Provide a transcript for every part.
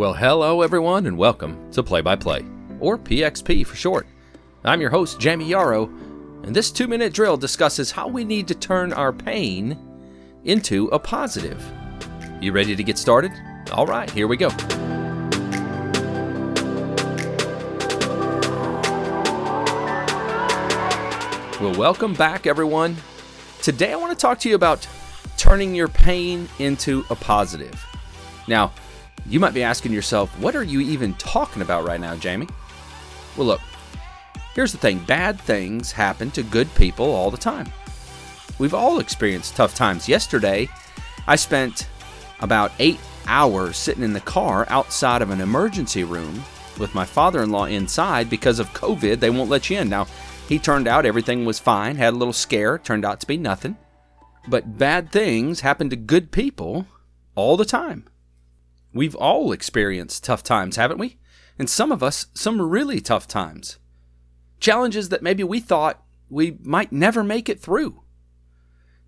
Well, hello everyone, and welcome to Play by Play, or PXP for short. I'm your host, Jamie Yarrow, and this two minute drill discusses how we need to turn our pain into a positive. You ready to get started? All right, here we go. Well, welcome back, everyone. Today I want to talk to you about turning your pain into a positive. Now, you might be asking yourself, what are you even talking about right now, Jamie? Well, look, here's the thing bad things happen to good people all the time. We've all experienced tough times. Yesterday, I spent about eight hours sitting in the car outside of an emergency room with my father in law inside because of COVID. They won't let you in. Now, he turned out everything was fine, had a little scare, turned out to be nothing. But bad things happen to good people all the time. We've all experienced tough times, haven't we? And some of us, some really tough times. Challenges that maybe we thought we might never make it through.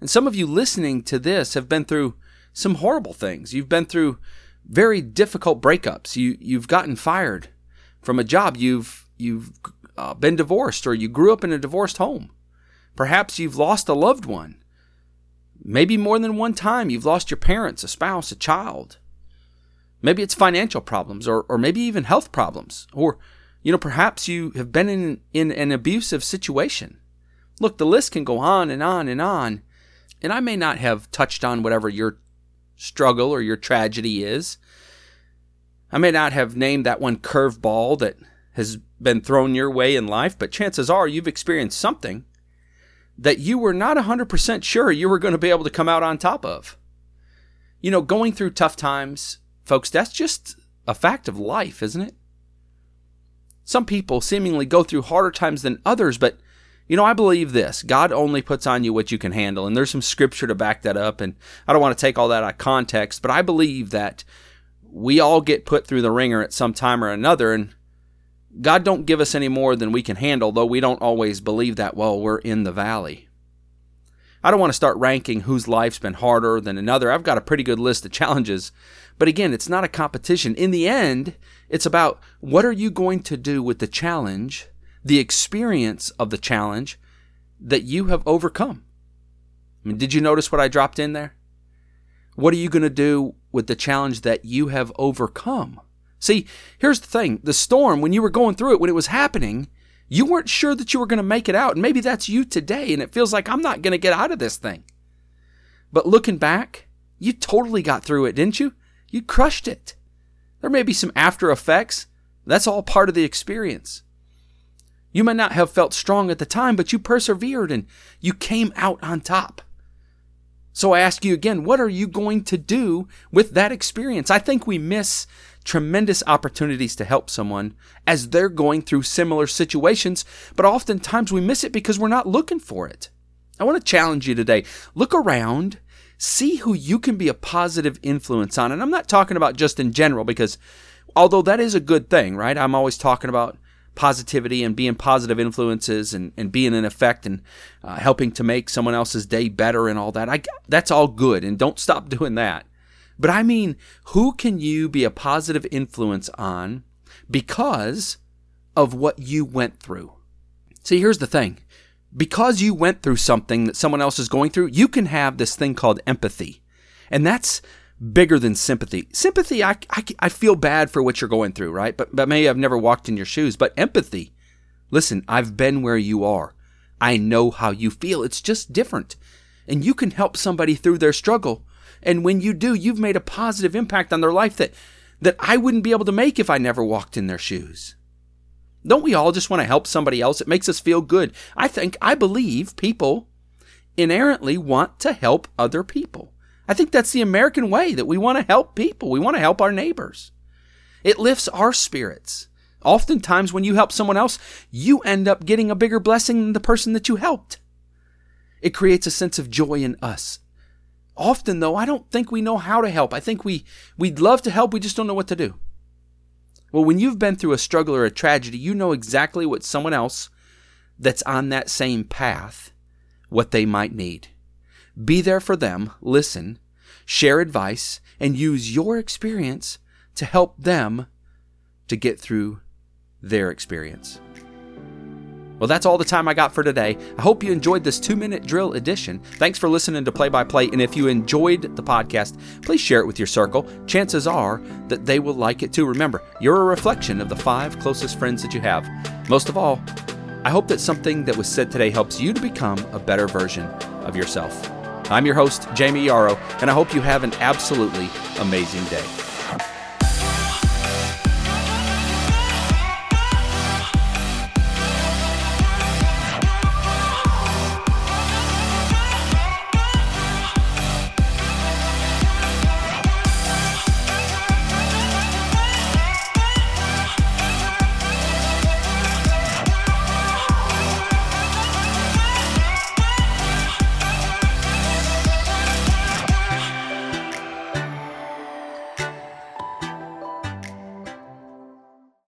And some of you listening to this have been through some horrible things. You've been through very difficult breakups. You you've gotten fired from a job. You've you've uh, been divorced or you grew up in a divorced home. Perhaps you've lost a loved one. Maybe more than one time you've lost your parents, a spouse, a child. Maybe it's financial problems or, or maybe even health problems. Or, you know, perhaps you have been in, in an abusive situation. Look, the list can go on and on and on. And I may not have touched on whatever your struggle or your tragedy is. I may not have named that one curveball that has been thrown your way in life, but chances are you've experienced something that you were not 100% sure you were going to be able to come out on top of. You know, going through tough times, folks, that's just a fact of life, isn't it? Some people seemingly go through harder times than others, but you know, I believe this God only puts on you what you can handle. And there's some scripture to back that up. And I don't want to take all that out of context, but I believe that we all get put through the ringer at some time or another. And God don't give us any more than we can handle, though we don't always believe that while we're in the valley. I don't want to start ranking whose life's been harder than another. I've got a pretty good list of challenges. But again, it's not a competition. In the end, it's about what are you going to do with the challenge, the experience of the challenge that you have overcome. I mean, did you notice what I dropped in there? What are you going to do with the challenge that you have overcome? See, here's the thing the storm, when you were going through it, when it was happening, you weren't sure that you were going to make it out. And maybe that's you today, and it feels like I'm not going to get out of this thing. But looking back, you totally got through it, didn't you? You crushed it. There may be some after effects. That's all part of the experience. You may not have felt strong at the time, but you persevered and you came out on top. So I ask you again, what are you going to do with that experience? I think we miss tremendous opportunities to help someone as they're going through similar situations, but oftentimes we miss it because we're not looking for it. I want to challenge you today. Look around, see who you can be a positive influence on. And I'm not talking about just in general, because although that is a good thing, right? I'm always talking about positivity and being positive influences and, and being an effect and uh, helping to make someone else's day better and all that. I, that's all good. And don't stop doing that. But I mean, who can you be a positive influence on because of what you went through? See, here's the thing. Because you went through something that someone else is going through, you can have this thing called empathy. And that's bigger than sympathy. Sympathy, I, I, I feel bad for what you're going through, right? But, but maybe I've never walked in your shoes. But empathy, listen, I've been where you are. I know how you feel. It's just different. And you can help somebody through their struggle and when you do, you've made a positive impact on their life that, that I wouldn't be able to make if I never walked in their shoes. Don't we all just want to help somebody else? It makes us feel good. I think, I believe people inherently want to help other people. I think that's the American way that we want to help people. We want to help our neighbors. It lifts our spirits. Oftentimes, when you help someone else, you end up getting a bigger blessing than the person that you helped. It creates a sense of joy in us Often, though, I don't think we know how to help. I think we, we'd love to help, we just don't know what to do. Well, when you've been through a struggle or a tragedy, you know exactly what someone else that's on that same path, what they might need. Be there for them, listen, share advice, and use your experience to help them to get through their experience. Well, that's all the time I got for today. I hope you enjoyed this two minute drill edition. Thanks for listening to Play by Play. And if you enjoyed the podcast, please share it with your circle. Chances are that they will like it too. Remember, you're a reflection of the five closest friends that you have. Most of all, I hope that something that was said today helps you to become a better version of yourself. I'm your host, Jamie Yarrow, and I hope you have an absolutely amazing day.